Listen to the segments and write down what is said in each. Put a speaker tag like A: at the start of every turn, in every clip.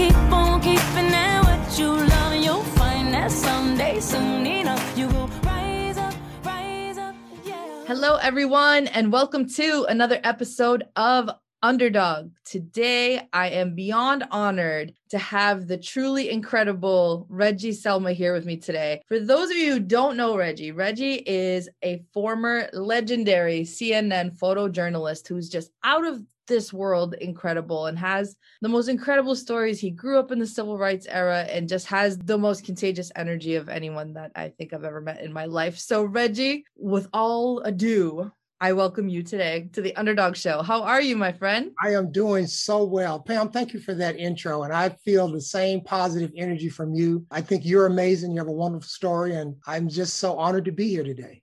A: Keep on keeping at what you love, and you'll find that someday, soon enough, you will rise up, rise up, yeah.
B: Hello, everyone, and welcome to another episode of Underdog. Today, I am beyond honored to have the truly incredible Reggie Selma here with me today. For those of you who don't know Reggie, Reggie is a former legendary CNN photojournalist who's just out of this world incredible and has the most incredible stories. He grew up in the civil rights era and just has the most contagious energy of anyone that I think I've ever met in my life. So, Reggie, with all ado, I welcome you today to the Underdog Show. How are you, my friend?
C: I am doing so well. Pam, thank you for that intro. And I feel the same positive energy from you. I think you're amazing. You have a wonderful story. And I'm just so honored to be here today.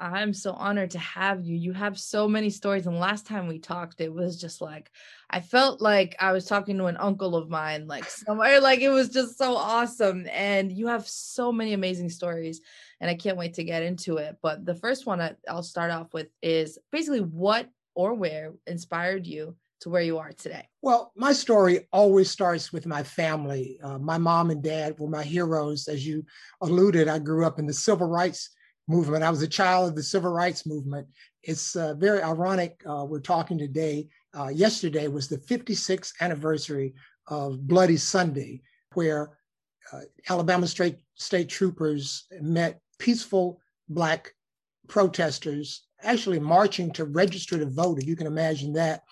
B: I'm so honored to have you. You have so many stories. And last time we talked, it was just like, I felt like I was talking to an uncle of mine, like somewhere, like it was just so awesome. And you have so many amazing stories. And I can't wait to get into it. But the first one I'll start off with is basically what or where inspired you to where you are today?
C: Well, my story always starts with my family. Uh, my mom and dad were my heroes. As you alluded, I grew up in the civil rights movement. I was a child of the civil rights movement. It's uh, very ironic. Uh, we're talking today. Uh, yesterday was the 56th anniversary of Bloody Sunday, where uh, Alabama state, state troopers met peaceful Black protesters actually marching to register to vote, if you can imagine that.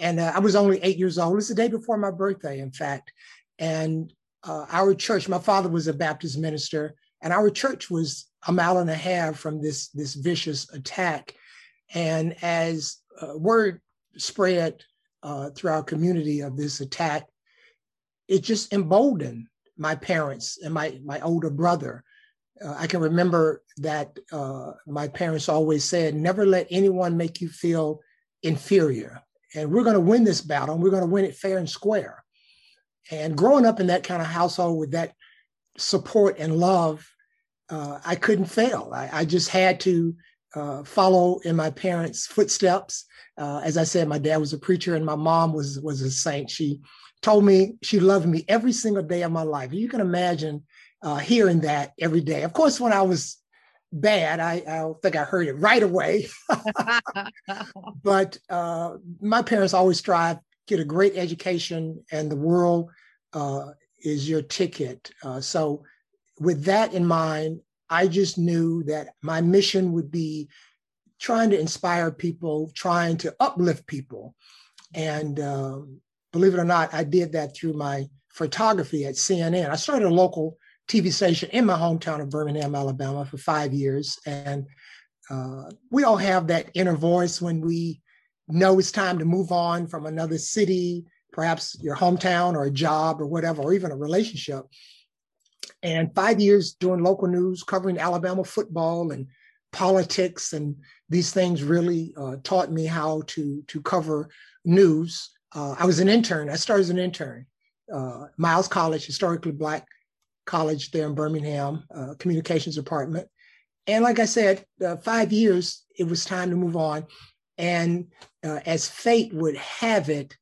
C: And uh, I was only eight years old. It's the day before my birthday, in fact. And uh, our church, my father was a Baptist minister, and our church was a mile and a half from this, this vicious attack. And as uh, word spread uh, through our community of this attack, it just emboldened my parents and my, my older brother. Uh, I can remember that uh, my parents always said, never let anyone make you feel inferior. And we're going to win this battle and we're going to win it fair and square. And growing up in that kind of household with that support and love, uh, I couldn't fail. I, I just had to uh, follow in my parents' footsteps. Uh, as I said, my dad was a preacher and my mom was was a saint. She told me she loved me every single day of my life. You can imagine uh, hearing that every day. Of course, when I was bad, I, I don't think I heard it right away. but uh, my parents always strive get a great education, and the world uh, is your ticket. Uh, so, with that in mind, I just knew that my mission would be trying to inspire people, trying to uplift people, and um, believe it or not, I did that through my photography at CNN. I started a local TV station in my hometown of Birmingham, Alabama, for five years, and uh, we all have that inner voice when we know it's time to move on from another city, perhaps your hometown or a job or whatever, or even a relationship. And five years doing local news, covering Alabama football and politics, and these things really uh, taught me how to to cover news. Uh, I was an intern. I started as an intern, uh, Miles College, historically black college there in Birmingham, uh, communications department. And like I said, uh, five years, it was time to move on. And uh, as fate would have it,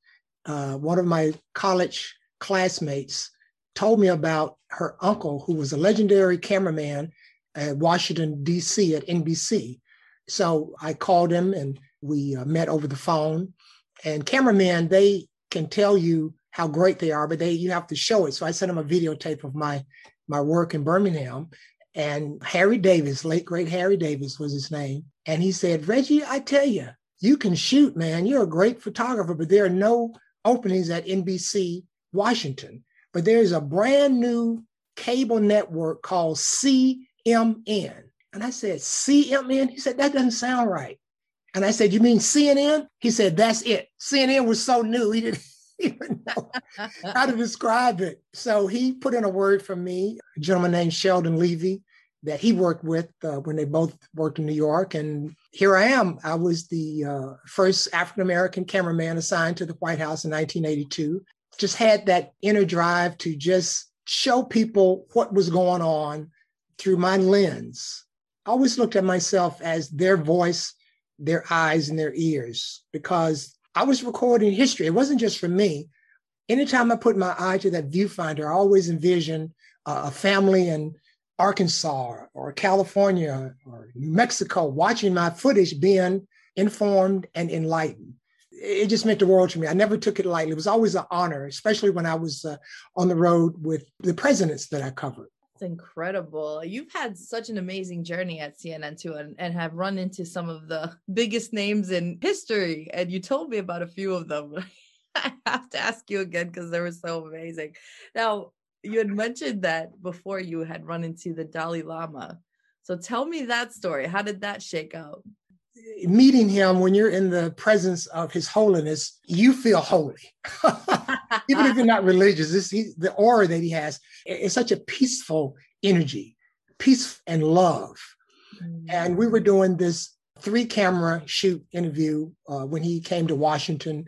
C: uh, one of my college classmates told me about her uncle, who was a legendary cameraman at Washington, D.C. at NBC. So I called him and we uh, met over the phone. And cameramen, they can tell you how great they are, but they you have to show it. So I sent him a videotape of my my work in Birmingham. And Harry Davis, late great Harry Davis was his name. And he said, Reggie, I tell you, you can shoot, man. You're a great photographer, but there are no openings at NBC Washington. But there's a brand new cable network called CMN. And I said, CMN? He said, that doesn't sound right. And I said, You mean CNN? He said, That's it. CNN was so new. He didn't even know how to describe it. So he put in a word for me, a gentleman named Sheldon Levy that he worked with uh, when they both worked in New York. And here I am. I was the uh, first African American cameraman assigned to the White House in 1982. Just had that inner drive to just show people what was going on through my lens. I always looked at myself as their voice, their eyes, and their ears because I was recording history. It wasn't just for me. Anytime I put my eye to that viewfinder, I always envision uh, a family in Arkansas or California or New Mexico watching my footage being informed and enlightened it just meant the world to me. I never took it lightly. It was always an honor, especially when I was uh, on the road with the presidents that I covered.
B: It's incredible. You've had such an amazing journey at CNN too, and, and have run into some of the biggest names in history. And you told me about a few of them. I have to ask you again because they were so amazing. Now, you had mentioned that before you had run into the Dalai Lama. So tell me that story. How did that shake out?
C: Meeting him when you're in the presence of his holiness, you feel holy. Even if you're not religious, this he, the aura that he has is such a peaceful energy, peace and love. Mm-hmm. And we were doing this three camera shoot interview uh, when he came to Washington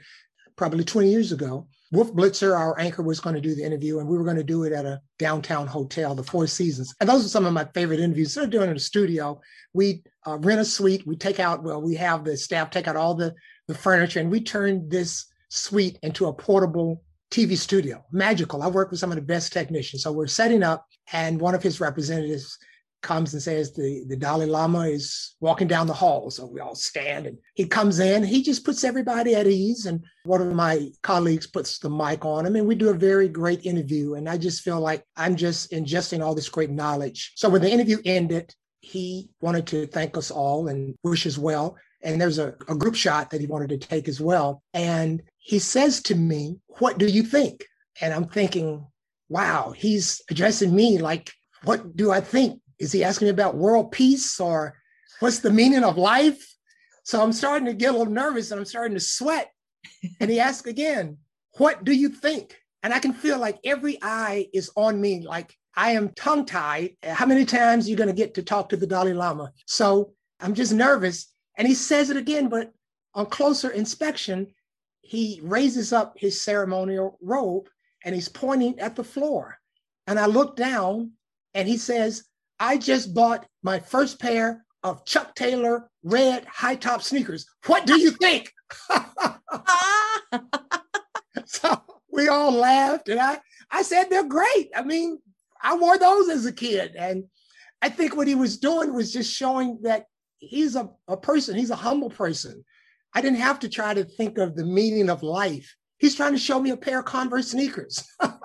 C: probably 20 years ago. Wolf Blitzer, our anchor, was going to do the interview, and we were going to do it at a downtown hotel, the Four Seasons. And those are some of my favorite interviews. Instead of doing it in a studio, we uh, rent a suite. We take out, well, we have the staff take out all the, the furniture, and we turn this suite into a portable TV studio. Magical. I work with some of the best technicians. So we're setting up, and one of his representatives comes and says the, the Dalai Lama is walking down the hall. So we all stand and he comes in, he just puts everybody at ease. And one of my colleagues puts the mic on him and we do a very great interview. And I just feel like I'm just ingesting all this great knowledge. So when the interview ended, he wanted to thank us all and wish us well. And there's a, a group shot that he wanted to take as well. And he says to me, What do you think? And I'm thinking, wow, he's addressing me like, what do I think? Is he asking me about world peace or what's the meaning of life? So I'm starting to get a little nervous and I'm starting to sweat. And he asks again, What do you think? And I can feel like every eye is on me, like I am tongue tied. How many times are you going to get to talk to the Dalai Lama? So I'm just nervous. And he says it again, but on closer inspection, he raises up his ceremonial robe and he's pointing at the floor. And I look down and he says, I just bought my first pair of Chuck Taylor red high top sneakers. What do you think? so we all laughed and I, I said, they're great. I mean, I wore those as a kid. And I think what he was doing was just showing that he's a, a person, he's a humble person. I didn't have to try to think of the meaning of life. He's trying to show me a pair of Converse sneakers.
B: Isn't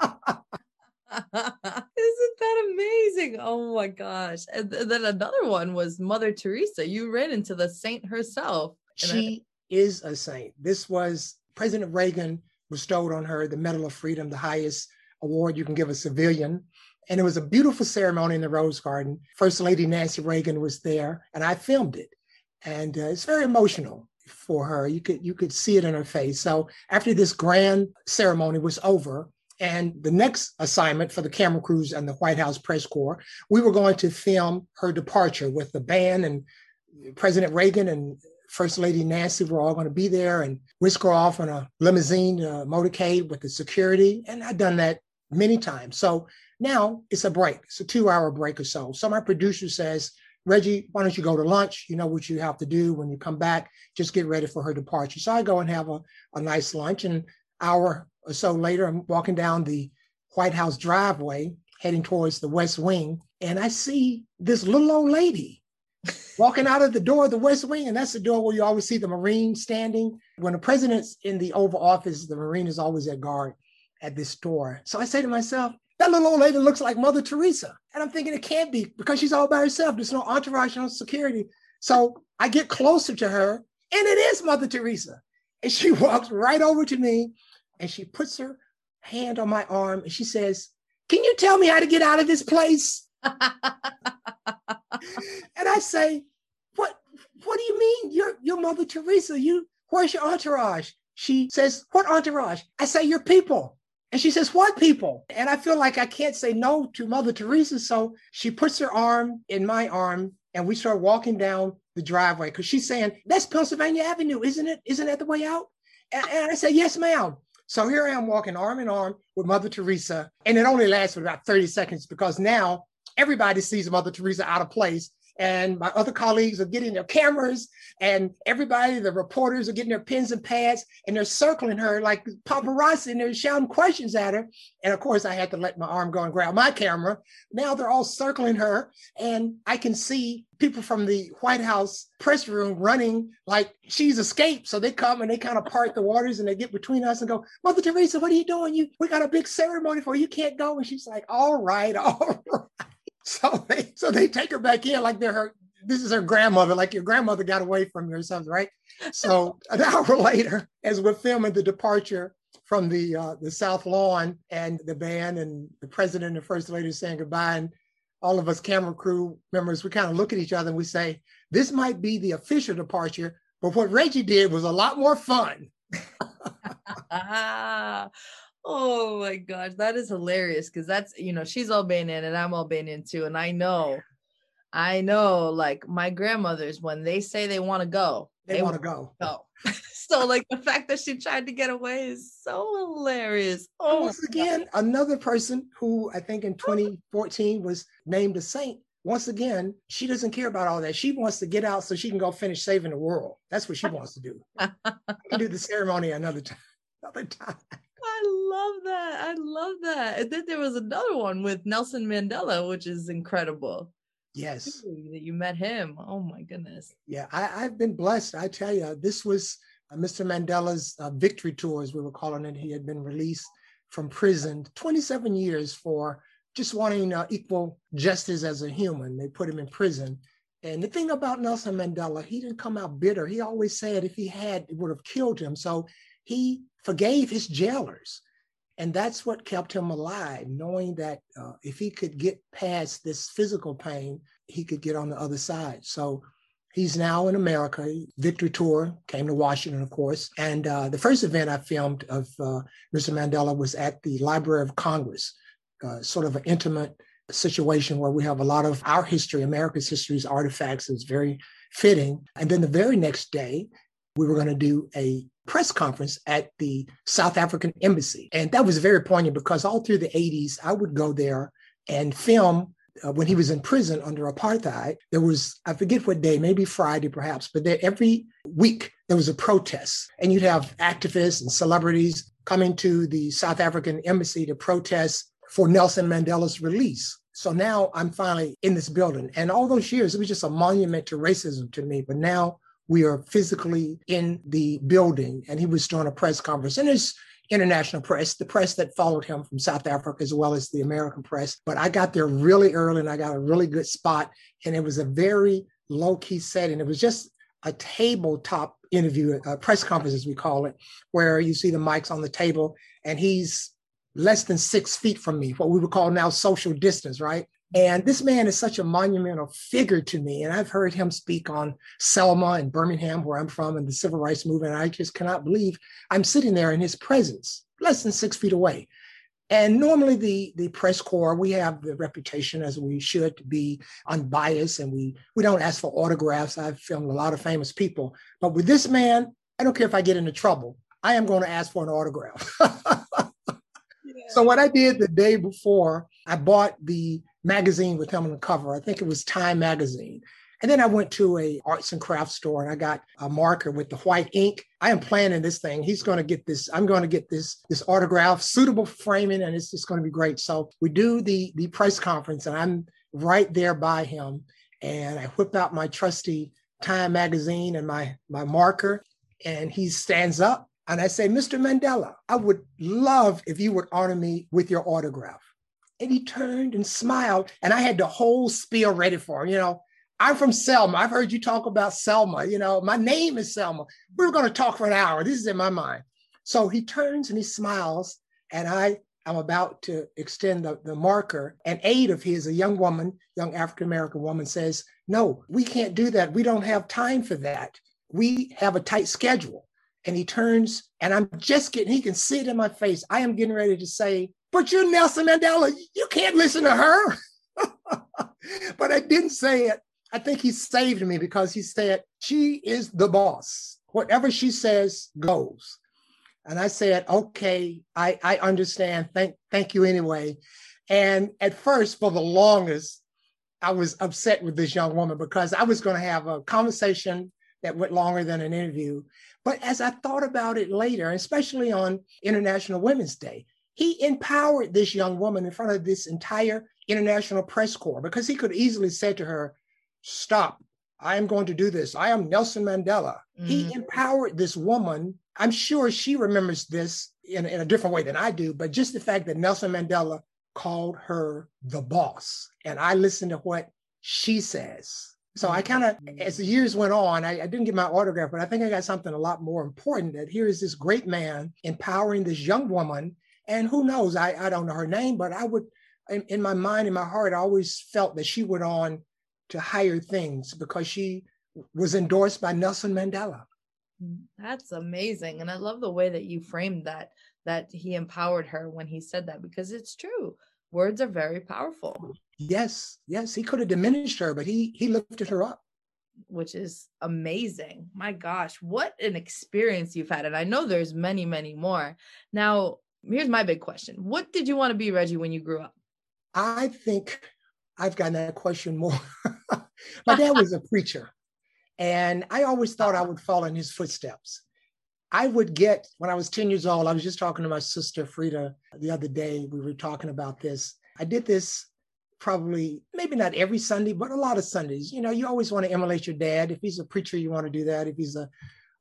B: that amazing? Oh my gosh. And then another one was Mother Teresa. You ran into the saint herself.
C: She I- is a saint. This was President Reagan bestowed on her the Medal of Freedom, the highest award you can give a civilian. And it was a beautiful ceremony in the Rose Garden. First Lady Nancy Reagan was there, and I filmed it. And uh, it's very emotional for her. You could you could see it in her face. So after this grand ceremony was over, and the next assignment for the camera crews and the White House press corps, we were going to film her departure with the band and President Reagan and First Lady Nancy were all going to be there and whisk her off on a limousine uh, motorcade with the security. And I'd done that many times. So now it's a break. It's a two hour break or so. So my producer says, Reggie, why don't you go to lunch? You know what you have to do when you come back. Just get ready for her departure. So I go and have a, a nice lunch. And hour or so later, I'm walking down the White House driveway, heading towards the West Wing, and I see this little old lady walking out of the door of the West Wing. And that's the door where you always see the Marine standing. When the president's in the Oval Office, the Marine is always at guard at this door. So I say to myself, that little old lady looks like Mother Teresa. And I'm thinking it can't be because she's all by herself. There's no entourage, no security. So I get closer to her, and it is Mother Teresa. And she walks right over to me and she puts her hand on my arm and she says, Can you tell me how to get out of this place? and I say, What what do you mean? You're you're Mother Teresa. You where's your entourage? she says, What entourage? I say, Your people. And she says, What people? And I feel like I can't say no to Mother Teresa. So she puts her arm in my arm and we start walking down the driveway because she's saying, That's Pennsylvania Avenue, isn't it? Isn't that the way out? And, and I say, Yes, ma'am. So here I am walking arm in arm with Mother Teresa. And it only lasts for about 30 seconds because now everybody sees Mother Teresa out of place and my other colleagues are getting their cameras and everybody the reporters are getting their pens and pads and they're circling her like paparazzi and they're shouting questions at her. And of course i had to let my arm go and grab my camera. Now they're all circling her and i can see people from the white house press room running like she's escaped. So they come and they kind of part the waters and they get between us and go mother teresa what are you doing? You we got a big ceremony for you, you can't go. And she's like all right all right so they so they take her back in like they're her. This is her grandmother, like your grandmother got away from you or something, right? So an hour later, as we're filming the departure from the uh, the South Lawn and the band and the president and first lady saying goodbye, and all of us camera crew members, we kind of look at each other and we say, "This might be the official departure, but what Reggie did was a lot more fun."
B: Oh my gosh, that is hilarious because that's you know she's Albanian and I'm Albanian too, and I know, I know, like my grandmothers when they say they want to go,
C: they, they want to go.
B: Go. so like the fact that she tried to get away is so hilarious.
C: Oh, once again, another person who I think in 2014 was named a saint. Once again, she doesn't care about all that. She wants to get out so she can go finish saving the world. That's what she wants to do. can do the ceremony another time. Another time.
B: I love that. I love that. And then there was another one with Nelson Mandela, which is incredible.
C: Yes.
B: that you met him. Oh my goodness.
C: Yeah, I, have been blessed. I tell you, this was uh, Mr. Mandela's uh, victory tour, as we were calling it. He had been released from prison 27 years for just wanting uh, equal justice as a human. They put him in prison. And the thing about Nelson Mandela, he didn't come out bitter. He always said if he had, it would have killed him. So he forgave his jailers. And that's what kept him alive, knowing that uh, if he could get past this physical pain, he could get on the other side. So he's now in America. Victory Tour came to Washington, of course. And uh, the first event I filmed of uh, Mr. Mandela was at the Library of Congress, uh, sort of an intimate situation where we have a lot of our history, America's history's artifacts. It's very fitting. And then the very next day, we were going to do a press conference at the South African embassy. And that was very poignant because all through the 80s, I would go there and film uh, when he was in prison under apartheid. There was, I forget what day, maybe Friday perhaps, but there, every week there was a protest. And you'd have activists and celebrities coming to the South African embassy to protest for Nelson Mandela's release. So now I'm finally in this building. And all those years, it was just a monument to racism to me. But now we are physically in the building. And he was doing a press conference and there's international press the press that followed him from south africa as well as the american press. But i got there really early and i got a really good spot. And it was a very low key setting. It was just a tabletop interview a press conference as we call it where you see the mics on the table. And he's less than six feet from me what we would call now social distance right and this man is such a monumental figure to me. And I've heard him speak on Selma and Birmingham, where I'm from, and the civil rights movement. I just cannot believe I'm sitting there in his presence, less than six feet away. And normally, the, the press corps, we have the reputation as we should to be unbiased and we, we don't ask for autographs. I've filmed a lot of famous people. But with this man, I don't care if I get into trouble, I am going to ask for an autograph. yeah. So, what I did the day before, I bought the magazine with him on the cover. I think it was Time magazine. And then I went to a arts and crafts store and I got a marker with the white ink. I am planning this thing. He's going to get this. I'm going to get this this autograph suitable framing, and it's just going to be great. So we do the the press conference, and I'm right there by him. And I whip out my trusty Time magazine and my my marker, and he stands up and I say, Mr. Mandela, I would love if you would honor me with your autograph. And he turned and smiled, and I had the whole spiel ready for him. You know, I'm from Selma. I've heard you talk about Selma. You know, my name is Selma. We are going to talk for an hour. This is in my mind. So he turns and he smiles, and I am about to extend the, the marker. An aide of his, a young woman, young African American woman, says, No, we can't do that. We don't have time for that. We have a tight schedule. and he turns, and I'm just getting, he can see it in my face. I am getting ready to say, But you're Nelson Mandela. You can't listen to her. but I didn't say it. I think he saved me because he said, She is the boss. Whatever she says goes. And I said, okay, I, I understand. Thank, thank you anyway. And at first, for the longest, I was upset with this young woman because I was going to have a conversation that went longer than an interview. But as I thought about it later, especially on International Women's Day, he empowered this young woman in front of this entire international press corps because he could easily say to her, Stop, I am going to do this. I am Nelson Mandela. Mm-hmm. He empowered this woman. I'm sure she remembers this in, in a different way than I do, but just the fact that Nelson Mandela called her the boss. And I listened to what she says. So I kind of, mm-hmm. as the years went on, I, I, didn't get my autograph, but I think I got something a lot more important that here is this great man empowering this young woman. And who knows, I, I don't know her name, but I would, in, in my mind, in my heart, I always felt that she went on to higher things because she was endorsed by Nelson Mandela.
B: That's amazing. And I love the way that you framed that, that he empowered her when he said that, because it's true. Words are very powerful.
C: Yes, yes. He could have diminished her, but he he lifted her up.
B: Which is amazing. My gosh, what an experience you've had. And I know there's many, many more. Now, here's my big question. What did you want to be, Reggie, when you grew up?
C: I think I've gotten that question more. My dad was a preacher, and I always thought I would follow in his footsteps. I would get, when I was 10 years old, I was just talking to my sister Frida the other day. We were talking about this. I did this probably, maybe not every Sunday, but a lot of Sundays. You know, you always want to emulate your dad. If he's a preacher, you want to do that. If he's a,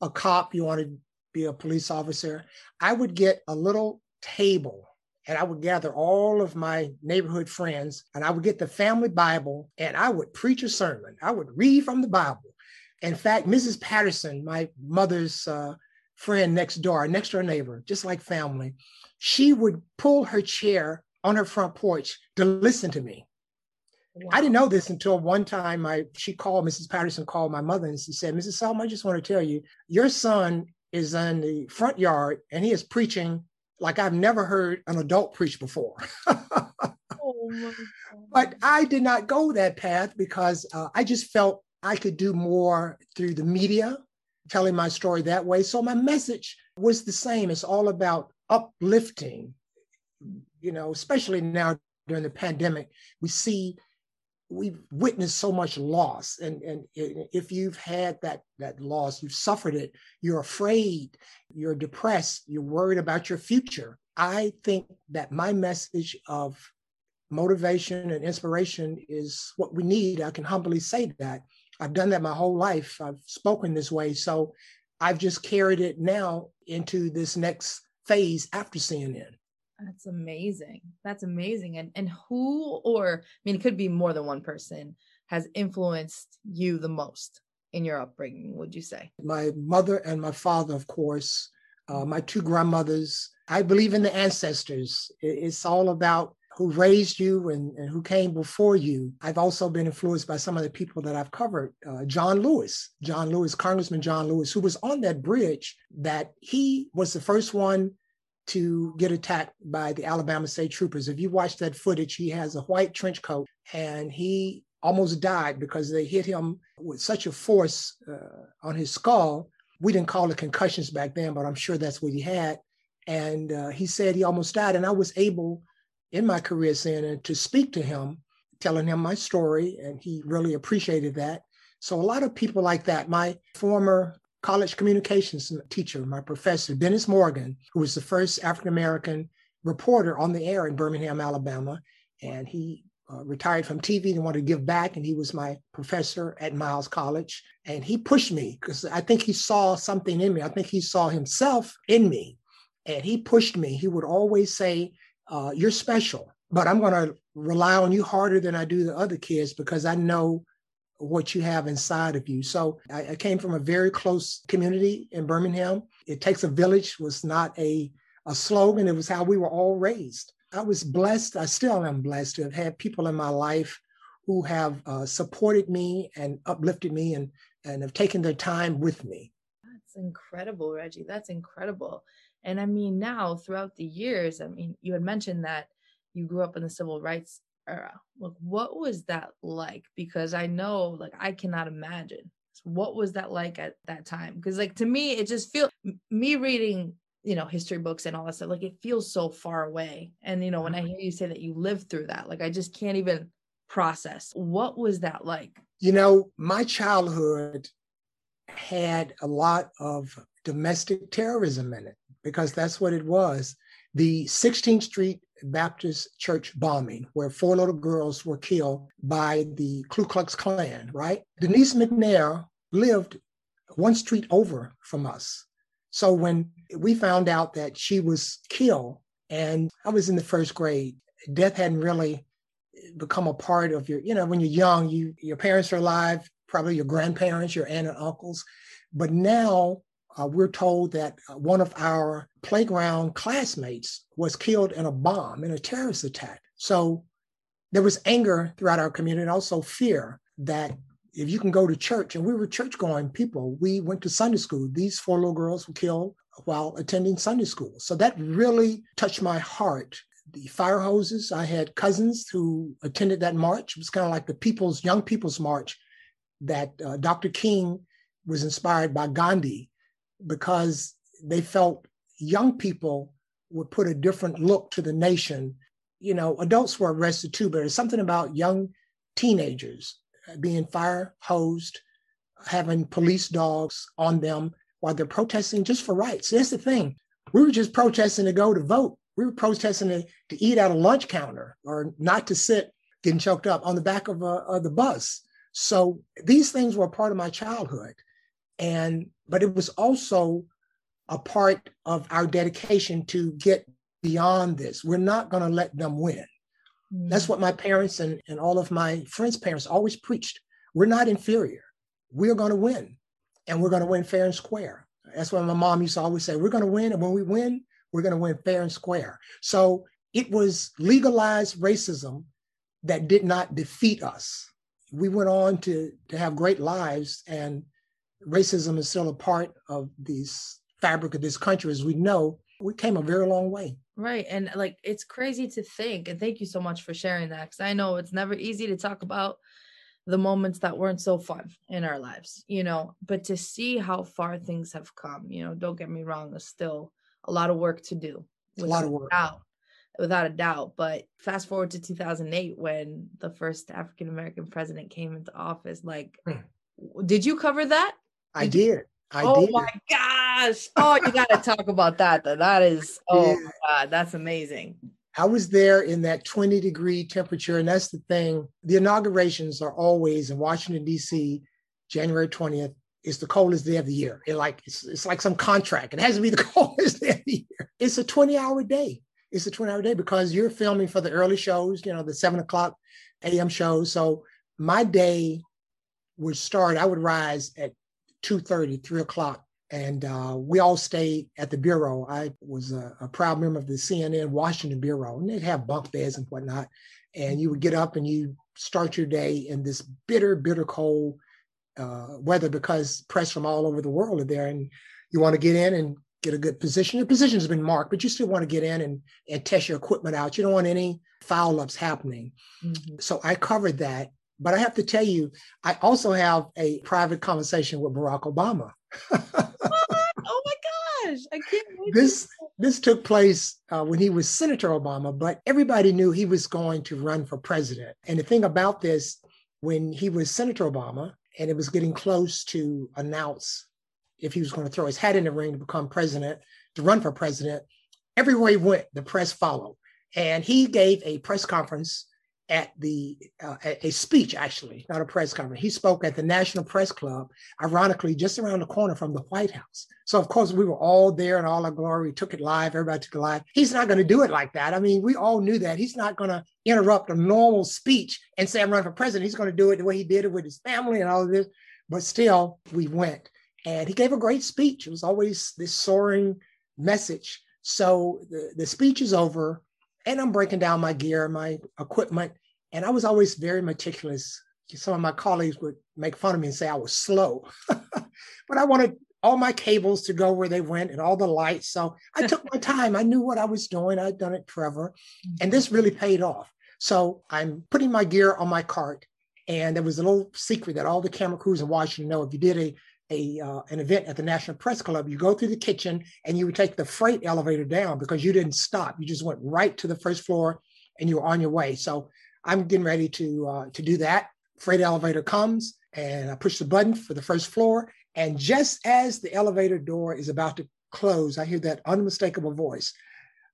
C: a cop, you want to be a police officer. I would get a little table and I would gather all of my neighborhood friends and I would get the family Bible and I would preach a sermon. I would read from the Bible. In fact, Mrs. Patterson, my mother's uh, friend next door, next door neighbor, just like family, she would pull her chair on her front porch to listen to me. Wow. I didn't know this until one time my she called Mrs. Patterson called my mother and she said, Mrs. Selma, I just want to tell you, your son is in the front yard and he is preaching like I've never heard an adult preach before. oh but I did not go that path because uh, I just felt I could do more through the media, telling my story that way. So my message was the same. It's all about uplifting, you know, especially now during the pandemic. We see we've witnessed so much loss. And and if you've had that that loss you've suffered it you're afraid you're depressed you're worried about your future. I think that my message of motivation and inspiration is what we need. I can humbly say that. I've done that my whole life. I've spoken this way. So i've just carried it now into this next phase after cnn
B: that's amazing. That's amazing. And and who or I mean it could be more than one person has influenced you the most in your upbringing, would you say?
C: My mother and my father, of course, uh, my two grandmothers. I believe in the ancestors. It's all about who raised you and, and who came before you. I've also been influenced by some of the people that I've covered. Uh, John Lewis, John Lewis, Congressman John Lewis, who was on that bridge, that he was the first one to get attacked by the Alabama State Troopers. If you watch that footage, he has a white trench coat and he almost died because they hit him with such a force uh, on his skull. We didn't call it concussions back then, but I'm sure that's what he had. And uh, he said he almost died. And I was able in my career center to speak to him, telling him my story, and he really appreciated that. So a lot of people like that. My former college communications teacher, my professor, Dennis Morgan, who was the first African American reporter on the air in Birmingham, Alabama. And he uh, retired from TV and wanted to give back. And he was my professor at Miles College. And he pushed me because I think he saw something in me. I think he saw himself in me. And he pushed me. He would always say, uh, You're special, but I'm going to rely on you harder than I do the other kids because I know what you have inside of you. So I, I, came from a very close community in Birmingham. It takes a village was not a, a slogan, it was how we were all raised. I was blessed, I still am blessed to have had people in my life who have uh, supported me and uplifted me and, and have taken their time with me.
B: That's incredible, Reggie. That's incredible. And I mean, now throughout the years, I mean, you had mentioned that you grew up in the civil rights era. Like, what was that like? Because I know, like, I cannot imagine. what was that like at that time? Because, like, to me, it just feels me reading, you know, history books and all that stuff, like, it feels so far away. And, you know, when I mm-hmm. hear you say that you lived through that, like, I just can't even process. What was that like?
C: You know, my childhood had a lot of domestic terrorism in it because that's what it was. The 16th Street Baptist Church bombing, where four little girls were killed by the Ku Klux Klan, right? Denise McNair lived one street over from us. So when we found out that she was killed, and I was in the first grade, death hadn't really become a part of your, you know, when you're young, you your parents are alive, probably your grandparents, your aunt and uncles. But now uh, we're told that uh, one of our playground classmates was killed in a bomb, in a terrorist attack. So there was anger throughout our community and also fear that if you can go to church, and we were church going people, we went to Sunday school. These four little girls were killed while attending Sunday school. So that really touched my heart. The fire hoses, I had cousins who attended that march. It was kind of like the people's, young people's march that uh, Dr. King was inspired by Gandhi because they felt young people would put a different look to the nation. You know, adults were arrested too, but there's something about young teenagers uh, being fire hosed, having police dogs on them while they're protesting just for rights. That's the thing. We were just protesting to go to vote. We were protesting to, to eat at a lunch counter or not to sit getting choked up on the back of, a, of the bus. So these things were part of my childhood. And but it was also a part of our dedication to get beyond this. We're not going to let them win. That's what my parents and, and all of my friends' parents always preached. We're not inferior. We're going to win. And we're going to win fair and square. That's what my mom used to always say. We're going to win. And when we win, we're going to win fair and square. So it was legalized racism that did not defeat us. We went on to, to have great lives and racism is still a part of this fabric of this country, as we know, we came a very long way.
B: Right. And like it's crazy to think. And thank you so much for sharing that. Cause I know it's never easy to talk about the moments that weren't so fun in our lives, you know, but to see how far things have come, you know, don't get me wrong, there's still a lot of work to do.
C: a lot of work.
B: Doubt, without a doubt. But fast forward to 2008 when the first African American president came into office, like, hmm. did you cover that?
C: I did. I
B: oh
C: did.
B: my gosh. Oh, you got to talk about that. That is, oh yeah. God, that's amazing.
C: I was there in that 20 degree temperature. And that's the thing. The inaugurations are always in Washington, D.C., January 20th. It's the coldest day of the year. It like it's, it's like some contract. It has to be the coldest day of the year. It's a 20 hour day. It's a 20 hour day because you're filming for the early shows, you know, the seven o'clock a.m. shows. So my day would start, I would rise at 2.30, 3 o'clock. And uh, we all stayed at the bureau. I was a, a, proud member of the CNN Washington Bureau, and they'd have bunk beds and whatnot. And you would get up and you start your day in this bitter, bitter cold uh, weather because press from all over the world are there. And you want to get in and get a good position. Your position has been marked, but you still want to get in and, and test your equipment out. You don't want any foul ups happening. Mm-hmm. So I covered that. But I have to tell you, I also have a private conversation with Barack Obama.
B: oh my gosh, I can't
C: wait. This this took place uh, when he was Senator Obama, but everybody knew he was going to run for president. And the thing about this, when he was Senator Obama, and it was getting close to announce if he was going to throw his hat in the ring to become president, to run for president, everywhere he went, the press followed. And he gave a press conference at the uh, a speech actually not a press conference. He spoke at the national press club ironically just around the corner from the white house. So of course we were all there in all our glory we took it live everybody took it live. He's not going to do it like that. I mean we all knew that. He's not going to interrupt a normal speech and say i'm running for president. He's going to do it the way he did it with his family and all of this. But still we went. And he gave a great speech. It was always this soaring message. So the, the speech is over and I'm breaking down my gear, my equipment. And I was always very meticulous. Some of my colleagues would make fun of me and say I was slow, but I wanted all my cables to go where they went and all the lights. So I took my time. I knew what I was doing. I'd done it forever. And this really paid off. So I'm putting my gear on my cart. And there was a little secret that all the camera crews in Washington know. If you did a, a uh, an event at the National Press Club, you go through the kitchen and you would take the freight elevator down because you didn't stop. You just went right to the first floor and you were on your way. So I'm getting ready to uh, to do that. Freight elevator comes and I push the button for the first floor. And just as the elevator door is about to close, I hear that unmistakable voice.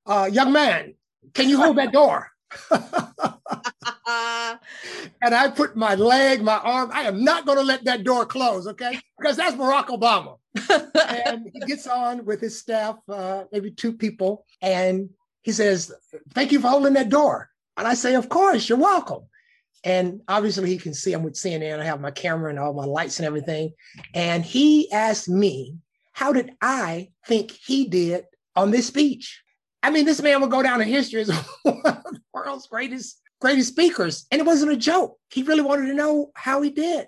C: Uh, young man, can you hold that door? and I put my leg, my arm, I am not going to let that door close, okay? Because that's Barack Obama. and he gets on with his staff, uh, maybe two people, and he says, Thank you for holding that door. And I say, Of course, you're welcome. And obviously, he can see I'm with CNN. I have my camera and all my lights and everything. And he asked me, How did I think he did on this speech? I mean, this man will go down in history as one of the world's greatest greatest speakers. And it wasn't a joke. He really wanted to know how he did.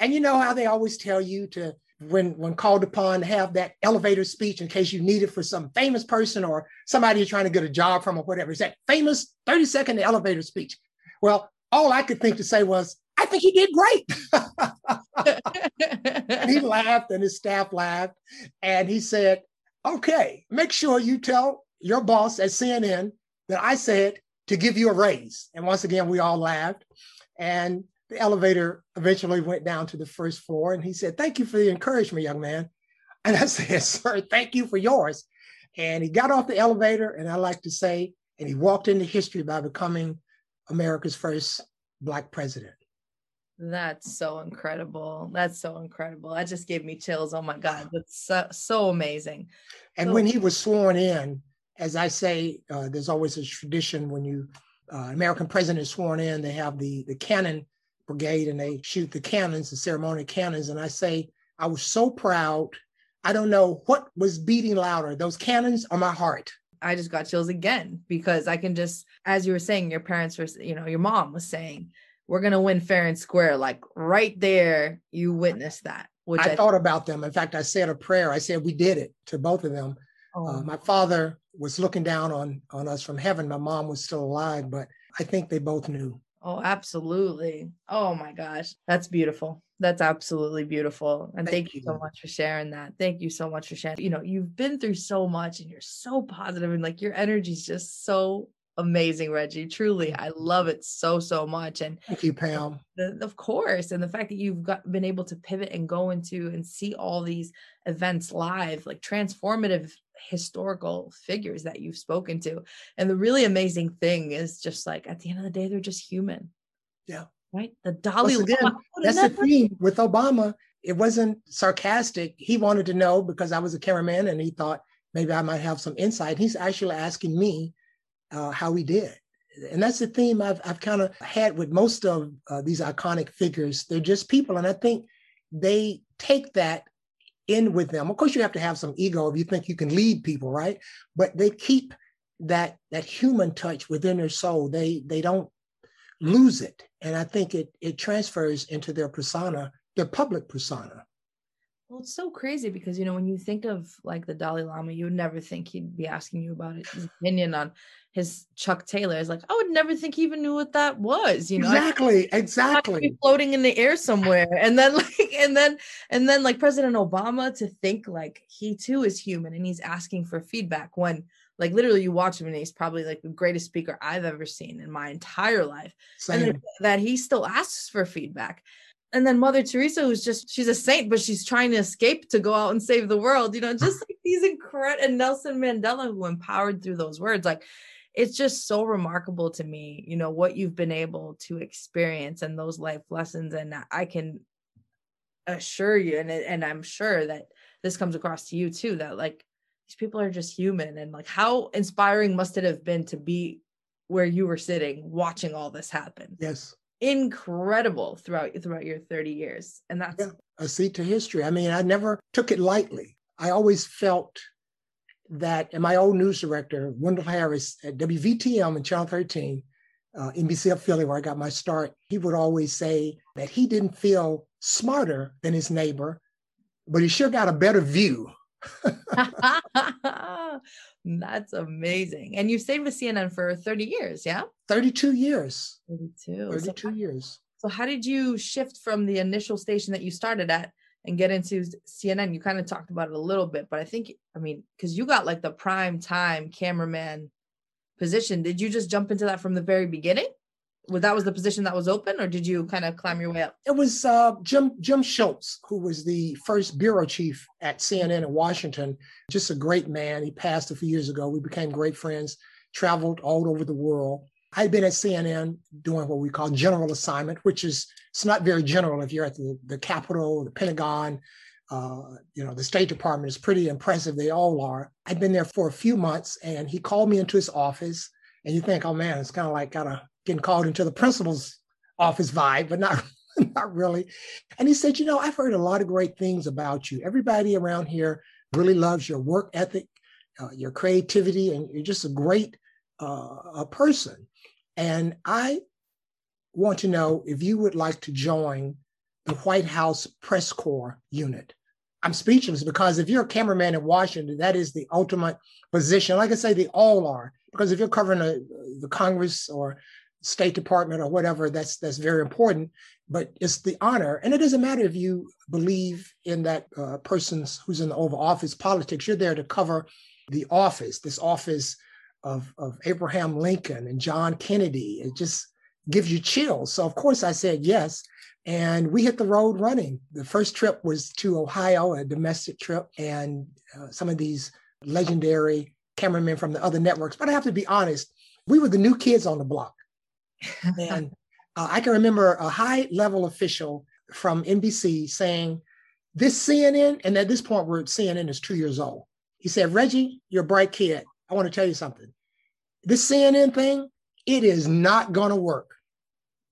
C: And you know how they always tell you to, when when called upon, to have that elevator speech in case you need it for some famous person or somebody you're trying to get a job from or whatever. Is that famous 30 second elevator speech? Well, all I could think to say was, I think he did great. and he laughed and his staff laughed. And he said, okay, make sure you tell your boss at CNN that I said to give you a raise. And once again, we all laughed. And the elevator eventually went down to the first floor. And he said, Thank you for the encouragement, young man. And I said, Sir, thank you for yours. And he got off the elevator, and I like to say, and he walked into history by becoming America's first Black president.
B: That's so incredible. That's so incredible. That just gave me chills. Oh my God. That's so, so amazing.
C: And
B: so-
C: when he was sworn in, as I say, uh, there's always a tradition when you uh, American president is sworn in, they have the the cannon brigade and they shoot the cannons, the ceremonial cannons. And I say, I was so proud. I don't know what was beating louder, those cannons or my heart.
B: I just got chills again because I can just, as you were saying, your parents were, you know, your mom was saying, we're gonna win fair and square. Like right there, you witnessed that. Which
C: I, I thought about them. In fact, I said a prayer. I said we did it to both of them.
B: oh,
C: Uh, my father was looking down on on us from heaven. My mom was still alive, but I think they both knew.
B: Oh, absolutely. Oh my gosh, that's beautiful. That's absolutely beautiful. And
C: Thank
B: thank, you so much for sharing that. Thank you so much for sharing. You know, you've been through so much and you're so positive and like your energy is just so amazing, Reggie. Truly, I love it so, so much. And
C: Thank you, Pam.
B: the, of course and the fact that you've got been able to pivot and go into and see all these events live like transformative historical figures that you've spoken to and the really amazing thing is just like at the end of the day they're just human
C: Yeah.
B: right the Dalai
C: Once again, That's
B: an
C: the theme with Obama. It wasn't sarcastic. He wanted to know because I was a cameraman and he thought maybe I might have some insight. He's actually asking me uh, how we did. And that's the theme I've, I've kind of had with most of uh, these iconic figures. They're just people. And I think they take that in with them. Of course, you have to have some ego if you think you can lead people, right? But they keep that that human touch within their soul. They they don't lose it. And I think it it transfers into their persona, their public persona.
B: Well, it's so crazy because you know when you think of like the Dalai Lama, you would never think he'd be asking you about his opinion on his Chuck Taylor. It's like I would never think he even knew what that was. You know,
C: exactly, exactly.
B: floating in the air somewhere, and then like and then and then like President Obama to think like he too is human and he's asking for feedback when like literally you watch him and he's probably like the greatest speaker I've ever seen in my entire life and
C: Same.
B: then that he still asks for feedback. And then Mother Teresa, who's just she's a saint, but she's trying to escape to go out and save the world. You know, just like these incredible and Nelson Mandela, who empowered through those words. Like it's just so remarkable to me, you know, what you've been able to experience and those life lessons. And I can assure you, and and I'm sure that this comes across to you too, that like these people are just human, and like how inspiring must it have been to be where you were sitting watching all this happen
C: yes,
B: incredible throughout throughout your 30 years and that's
C: Yeah. a seat to history. I mean, I never took it lightly. I always felt that, and my old news director, Wendell Harris at WVTM in Channel 13, uh, NBC affiliate, where I got my start, he would always say that he didn't feel smarter than his neighbor, but he sure got a better view.
B: That's amazing. And you stayed with CNN for 30 years, yeah?
C: 32 years.
B: 32.
C: 32
B: so,
C: years.
B: So how did you shift from the initial station that you started at and get into CNN? You kind of talked about it a little bit, but I think I mean, because you got like the prime time cameraman position. Did you just jump into that from the very beginning? That was the position that was open, or did you kind of climb your way up?
C: It was uh, Jim Jim Schultz, who was the first bureau chief at CNN in Washington. Just a great man. He passed a few years ago. We became great friends. Traveled all over the world. I'd been at CNN doing what we call general assignment, which is it's not very general if you're at the, the Capitol, the Pentagon, uh, you know, the State Department is pretty impressive. They all are. I'd been there for a few months, and he called me into his office. And you think, oh man, it's kind of like kind of getting called into the principal's office vibe, but not not really. And he said, you know, I've heard a lot of great things about you. Everybody around here really loves your work ethic, uh, your creativity, and you're just a great uh, a person. And I want to know if you would like to join the White House press corps unit. I'm speechless because if you're a cameraman in Washington, that is the ultimate position. Like I say, they all are. Because if you're covering a, the Congress or State Department or whatever, that's that's very important. But it's the honor, and it doesn't matter if you believe in that uh, person's who's in the Oval Office politics. You're there to cover the office, this office of of Abraham Lincoln and John Kennedy. It just gives you chills. So of course I said yes, and we hit the road running. The first trip was to Ohio, a domestic trip, and uh, some of these legendary cameramen from the other networks. But I have to be honest, we were the new kids on the block and uh, I can remember a high level official from NBC saying, This CNN, and at this point, where CNN is two years old, he said, Reggie, you're a bright kid. I want to tell you something. This CNN thing, it is not going to work.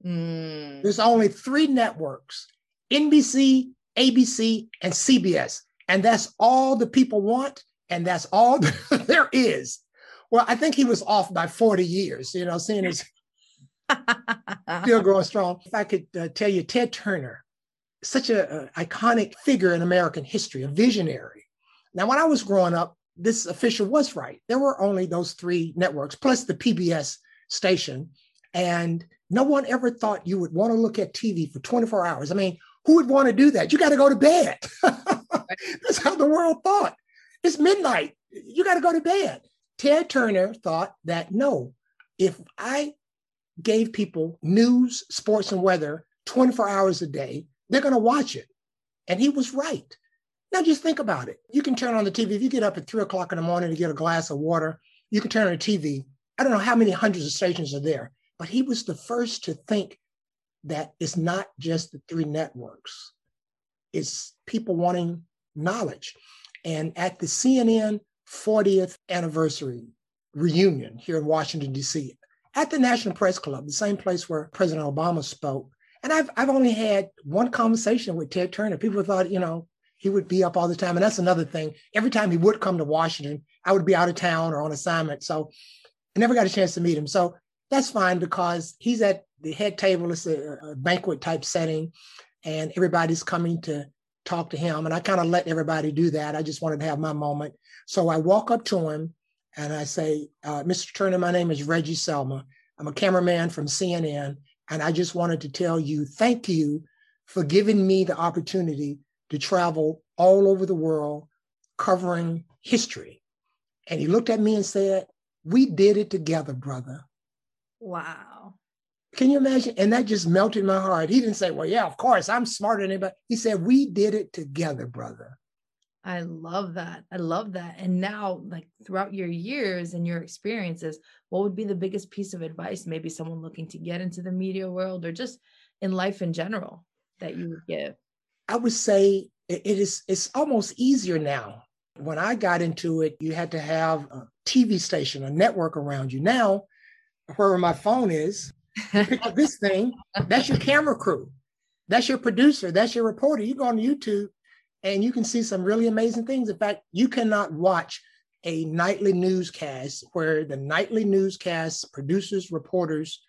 C: Mm. There's only three networks NBC, ABC, and CBS. And that's all the people want. And that's all there is. Well, I think he was off by 40 years, you know, seeing as Still growing strong. If I could uh, tell you, Ted Turner, such an iconic figure in American history, a visionary. Now, when I was growing up, this official was right. There were only those three networks, plus the PBS station. And no one ever thought you would want to look at TV for 24 hours. I mean, who would want to do that? You got to go to bed. That's how the world thought. It's midnight. You got to go to bed. Ted Turner thought that no, if I gave people news, sports, and weather 24 hours a day, they're going to watch it. And he was right. Now just think about it. You can turn on the TV. If you get up at three o'clock in the morning to get a glass of water, you can turn on the TV. I don't know how many hundreds of stations are there, but he was the first to think that it's not just the three networks, it's people wanting knowledge. And at the CNN 40th anniversary reunion here in Washington, D.C., at the National Press Club, the same place where President Obama spoke. And I've, I've only had one conversation with Ted Turner. People thought, you know, he would be up all the time. And that's another thing. Every time he would come to Washington, I would be out of town or on assignment. So I never got a chance to meet him. So that's fine because he's at the head table. It's a, a banquet type setting, and everybody's coming to talk to him. And I kind of let everybody do that. I just wanted to have my moment. So I walk up to him and I say, uh, Mr. Turner, my name is Reggie Selma. I'm a cameraman from CNN, and I just wanted to tell you thank you for giving me the opportunity to travel all over the world covering history. And he looked at me and said, We did it together, brother.
B: Wow.
C: Can you imagine? And that just melted my heart. He didn't say, Well, yeah, of course, I'm smarter than anybody. He said, We did it together, brother.
B: I love that. I love that. And now, like throughout your years and your experiences, what would be the biggest piece of advice, maybe someone looking to get into the media world or just in life in general, that you would give?
C: I would say it is it's almost easier now. When I got into it, you had to have a TV station, a network around you. Now, wherever my phone is, pick up this thing, that's your camera crew. That's your producer. That's your reporter. You go on YouTube and you can see some really amazing things. In fact, you cannot watch a nightly newscast where the nightly newscast producers, reporters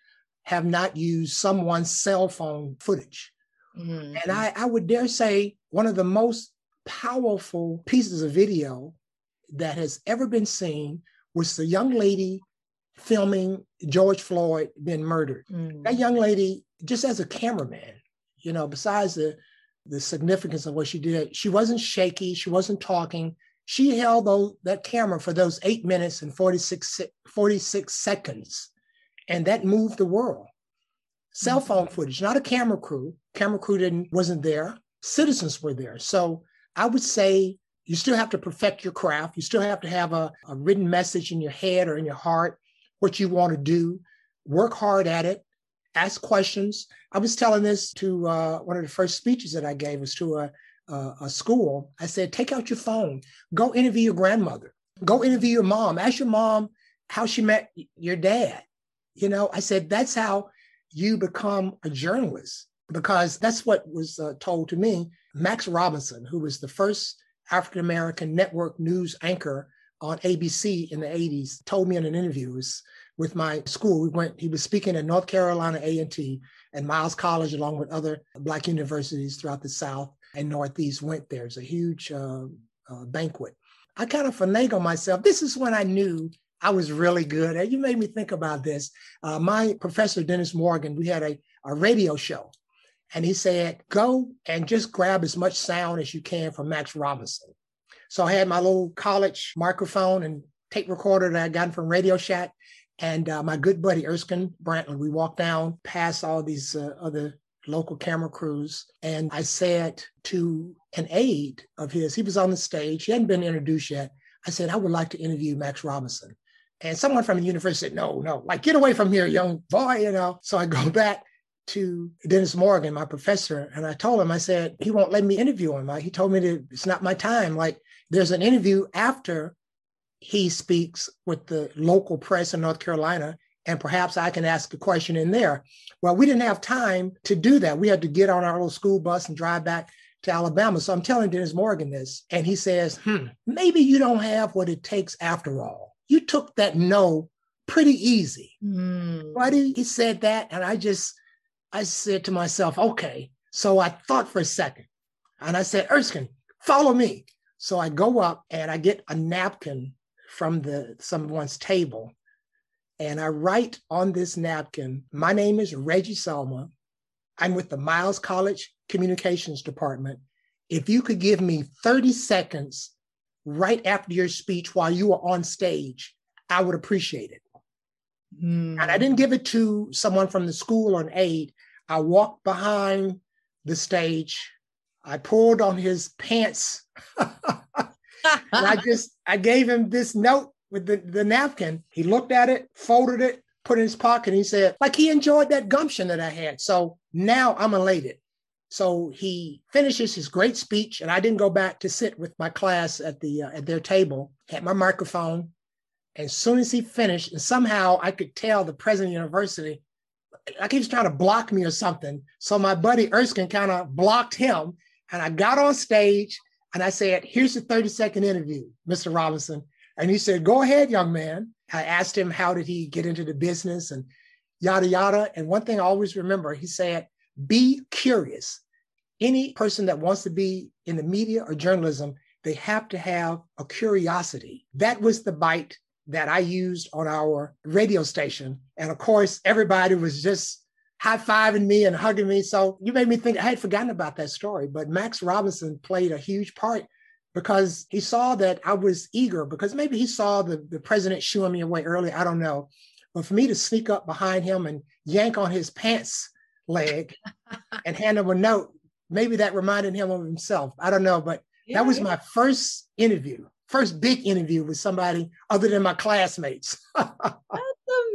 C: have not used someone's cell phone footage. Mm-hmm. And I, I would dare say one of the most powerful pieces of video that has ever been seen was the young lady filming George Floyd being murdered.
B: Mm.
C: That young lady, just as a cameraman, you know, besides the the significance of what she did, she wasn't shaky, she wasn't talking. She held those, that camera for those eight minutes and 46, 46 seconds, and that moved the world. Cell phone mm-hmm. footage, not a camera crew. Camera crew didn't wasn't there. Citizens were there. So I would say you still have to perfect your craft. You still have to have a, a written message in your head or in your heart, what you want to do. Work hard at it. Ask questions. I was telling this to uh, one of the first speeches that I gave was to a, a, a school. I said, take out your phone, go interview your grandmother, go interview your mom. Ask your mom how she met your dad. You know, I said that's how you become a journalist because that's what was uh, told to me. Max Robinson, who was the first African American network news anchor on ABC in the 80s, told me in an interview was with my school. We went, he was speaking at North Carolina A&T and Miles College, along with other Black universities throughout the South and Northeast went there. It's a huge uh, uh, banquet. I kind of finagled myself. This is when I knew I was really good. And you made me think about this. Uh, my professor, Dennis Morgan, we had a, a radio show and he said, go and just grab as much sound as you can from Max Robinson. So I had my little college microphone and tape recorder that I got from Radio Shack. And uh, my good buddy Erskine Brantley, we walked down past all these uh, other local camera crews. And I said to an aide of his, he was on the stage, he hadn't been introduced yet. I said, I would like to interview Max Robinson. And someone from the university said, no, no, like get away from here, young boy, you know. So I go back to Dennis Morgan, my professor, and I told him, I said, he won't let me interview him. He told me that it's not my time. Like there's an interview after he speaks with the local press in North Carolina, and perhaps I can ask a question in there. Well, we didn't have time to do that. We had to get on our little school bus and drive back to Alabama. So I'm telling Dennis Morgan this, and he says, hmm, maybe you don't have what it takes after all. You took that no pretty easy.
B: Mm.
C: Buddy, he said that, and I just I said to myself, okay. So I thought for a second and I said, Erskine, follow me. So I go up and I get a napkin from the someone's table. And I write on this napkin, my name is Reggie Selma. I'm with the Miles College Communications Department. If you could give me 30 seconds right after your speech while you were on stage, I would appreciate it.
B: Mm.
C: And I didn't give it to someone from the school on aide. I walked behind the stage. I pulled on his pants. and I just, I gave him this note with the, the napkin. He looked at it, folded it, put it in his pocket. And he said, like he enjoyed that gumption that I had. So now I'm elated. So he finishes his great speech, and I didn't go back to sit with my class at the uh, at their table. Had my microphone, as soon as he finished, and somehow I could tell the president of the university, like he was trying to block me or something. So my buddy Erskine kind of blocked him. And I got on stage and I said, Here's the 30 second interview, Mr. Robinson. And he said, Go ahead, young man. I asked him, How did he get into the business and yada, yada. And one thing I always remember, he said, Be curious. Any person that wants to be in the media or journalism, they have to have a curiosity. That was the bite that I used on our radio station. And of course, everybody was just high fiving me and hugging me. So you made me think I had forgotten about that story. But Max Robinson played a huge part because he saw that I was eager, because maybe he saw the, the president shooing me away early. I don't know. But for me to sneak up behind him and yank on his pants leg and hand him a note, maybe that reminded him of himself. I don't know. But
B: Yeah,
C: that was
B: yeah.
C: my first interview, first big interview with somebody other than my classmates.
B: Oh,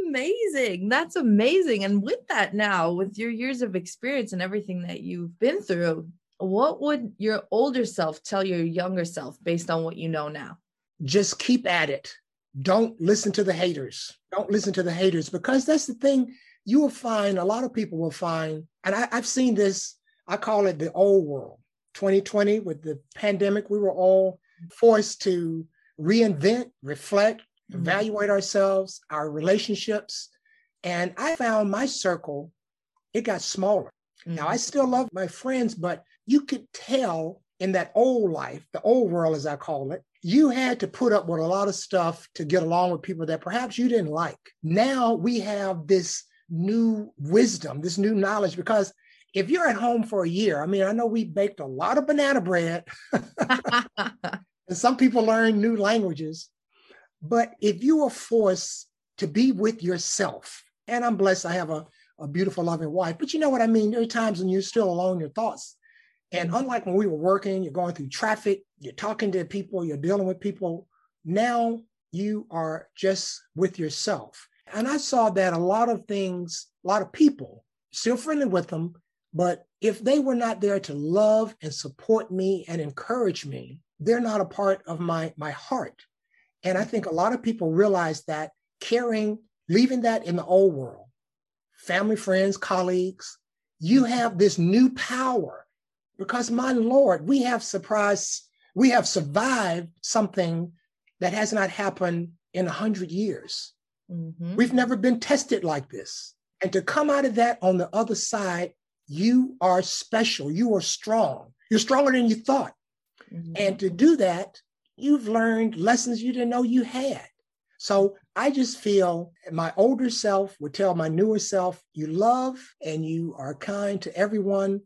B: Amazing. That's amazing. And with that now, with your years of experience and everything that you've been through, what would your older self tell your younger self based on what you know now?
C: Just keep at it. Don't listen to the haters. Don't listen to the haters because that's the thing you will find, a lot of people will find, and I, I've seen this, I call it the old world. 2020, with the pandemic, we were all forced to reinvent, reflect,
B: Mhm.
C: evaluate ourselves, our relationships. And I found my circle, it got smaller. Now, I still love my friends, but you could tell in that old life, the old world, as I call it, you had to put up with a lot of stuff to get along with people that perhaps you didn't like. Now we have this new wisdom, this new knowledge, because if you're at home for a year, I mean, I know we baked a lot of banana bread, and some people learn new languages, but if you are forced to be with yourself, and I'm blessed, I have a, a beautiful, loving wife, but you know what I mean? There are times when you're still alone in your thoughts. And unlike when we were working, you're going through traffic, you're talking to people, you're dealing with people. Now you are just with yourself. And I saw that a lot of things, a lot of people, still friendly with them, but if they were not there to love and support me and encourage me, they're not a part of my, my heart. And I think a lot of people realize that caring, leaving that in the old world, family, friends, colleagues, you have this new power because my Lord, we have surprised, we have survived something that has not happened in a hundred years. Mm-hmm. We've never been tested like this. And to come out of that on the other side, you are special. You are strong. You're stronger than you thought. Mm-hmm. And to do that, you've learned lessons you didn't know you had. So I just feel my older self would tell my newer self, you love and you are kind to everyone,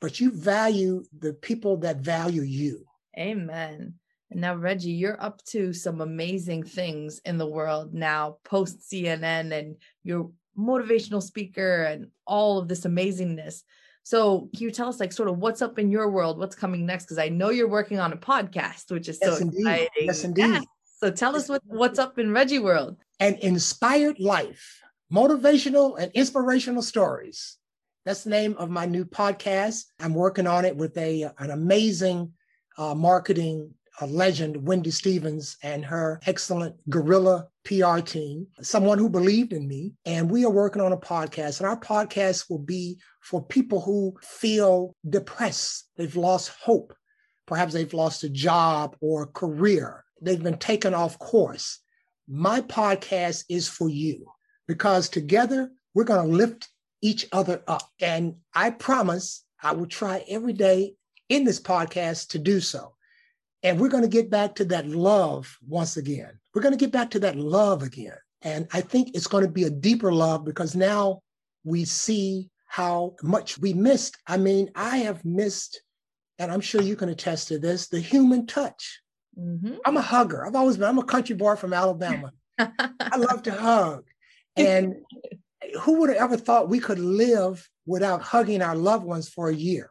C: but you value the people that value you.
B: Amen. And now, Reggie, you're up to some amazing things in the world now, post CNN, and you're motivational speaker and all of this amazingness. So, can you tell us, like, sort of what's up in your world? What's coming next? Because I know you're working on a podcast, which is yes, so indeed. exciting.
C: Yes, indeed. Yeah.
B: So, tell us what, what's up in Reggie world.
C: An inspired life, motivational and inspirational stories. That's the name of my new podcast. I'm working on it with a an amazing uh, marketing a legend, Wendy Stevens, and her excellent guerrilla PR team, someone who believed in me. And we are working on a podcast, and our podcast will be for people who feel depressed, they've lost hope. Perhaps they've lost a job or a career, they've been taken off course. My podcast is for you because together we're going to lift each other up. And I promise I will try every day in this podcast to do so. And we're going to get back to that love once again. We're going to get back to that love again. And I think it's going to be a deeper love because now we see how much we missed. I mean, I have missed, and I'm sure you can attest to this, the human touch. Mm-hmm. I'm a hugger. I've always been, I'm a country boy from Alabama. I love to hug. And who would have ever thought we could live without hugging our loved ones for a year?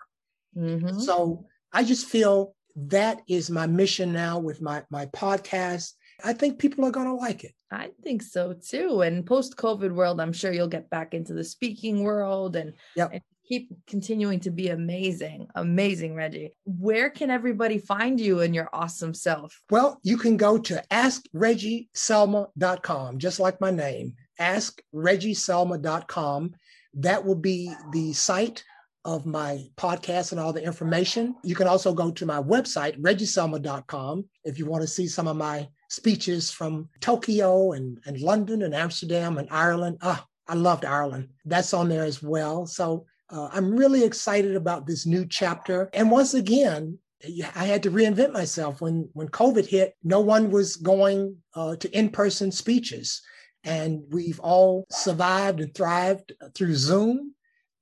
C: Mm-hmm. So I just feel that is my mission now with my my podcast. I think people are going to like it.
B: I think so too. And post COVID world, I'm sure you'll get back into the speaking world and, yep. and keep continuing to be amazing, amazing, Reggie. Where can everybody find you and your awesome self?
C: Well, you can go to askreggieselma.com, just like my name, askreggieselma.com. That will be the site of my podcast and all the information. You can also go to my website, reggieselma.com, if you want to see some of my speeches from Tokyo and, and London and Amsterdam and Ireland. Ah, I loved Ireland. That's on there as well. So uh, I'm really excited about this new chapter. And once again, I had to reinvent myself when when COVID hit. No one was going uh, to in-person speeches, and we've all survived and thrived through Zoom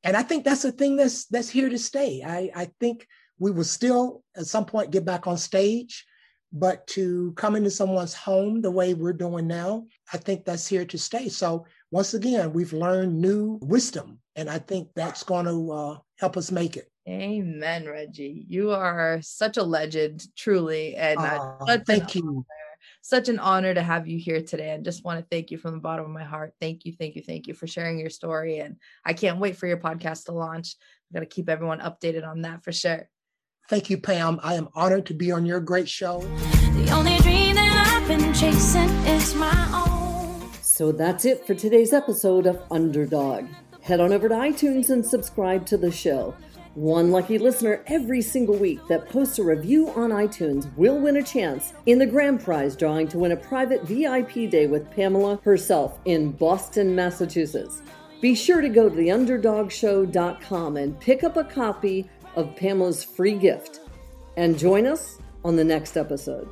C: and I think that's a thing that's that's here to stay. I, I think we will still at some point get back on stage, but to come into someone's home the way we're doing now, I think that's here to stay. So once again, we've learned new wisdom, and I think that's going to uh, help us make it.
B: Amen, Reggie. You are such a legend, truly, and
C: uh, thank you
B: such an honor to have you here today and just want to thank you from the bottom of my heart. Thank you, thank you, thank you for sharing your story. And I can't wait for your podcast to launch. I've got to keep everyone updated on that for sure.
C: Thank you, Pam. I am honored to be on your great show.
A: The only dream that I've been chasing is my own.
D: So that's it for today's episode of Underdog. Head on over to iTunes and subscribe to the show. One lucky listener every single week that posts a review on iTunes will win a chance in the grand prize drawing to win a private VIP day with Pamela herself in Boston, Massachusetts. Be sure to go to theunderdogshow.com and pick up a copy of Pamela's free gift. And join us on the next episode.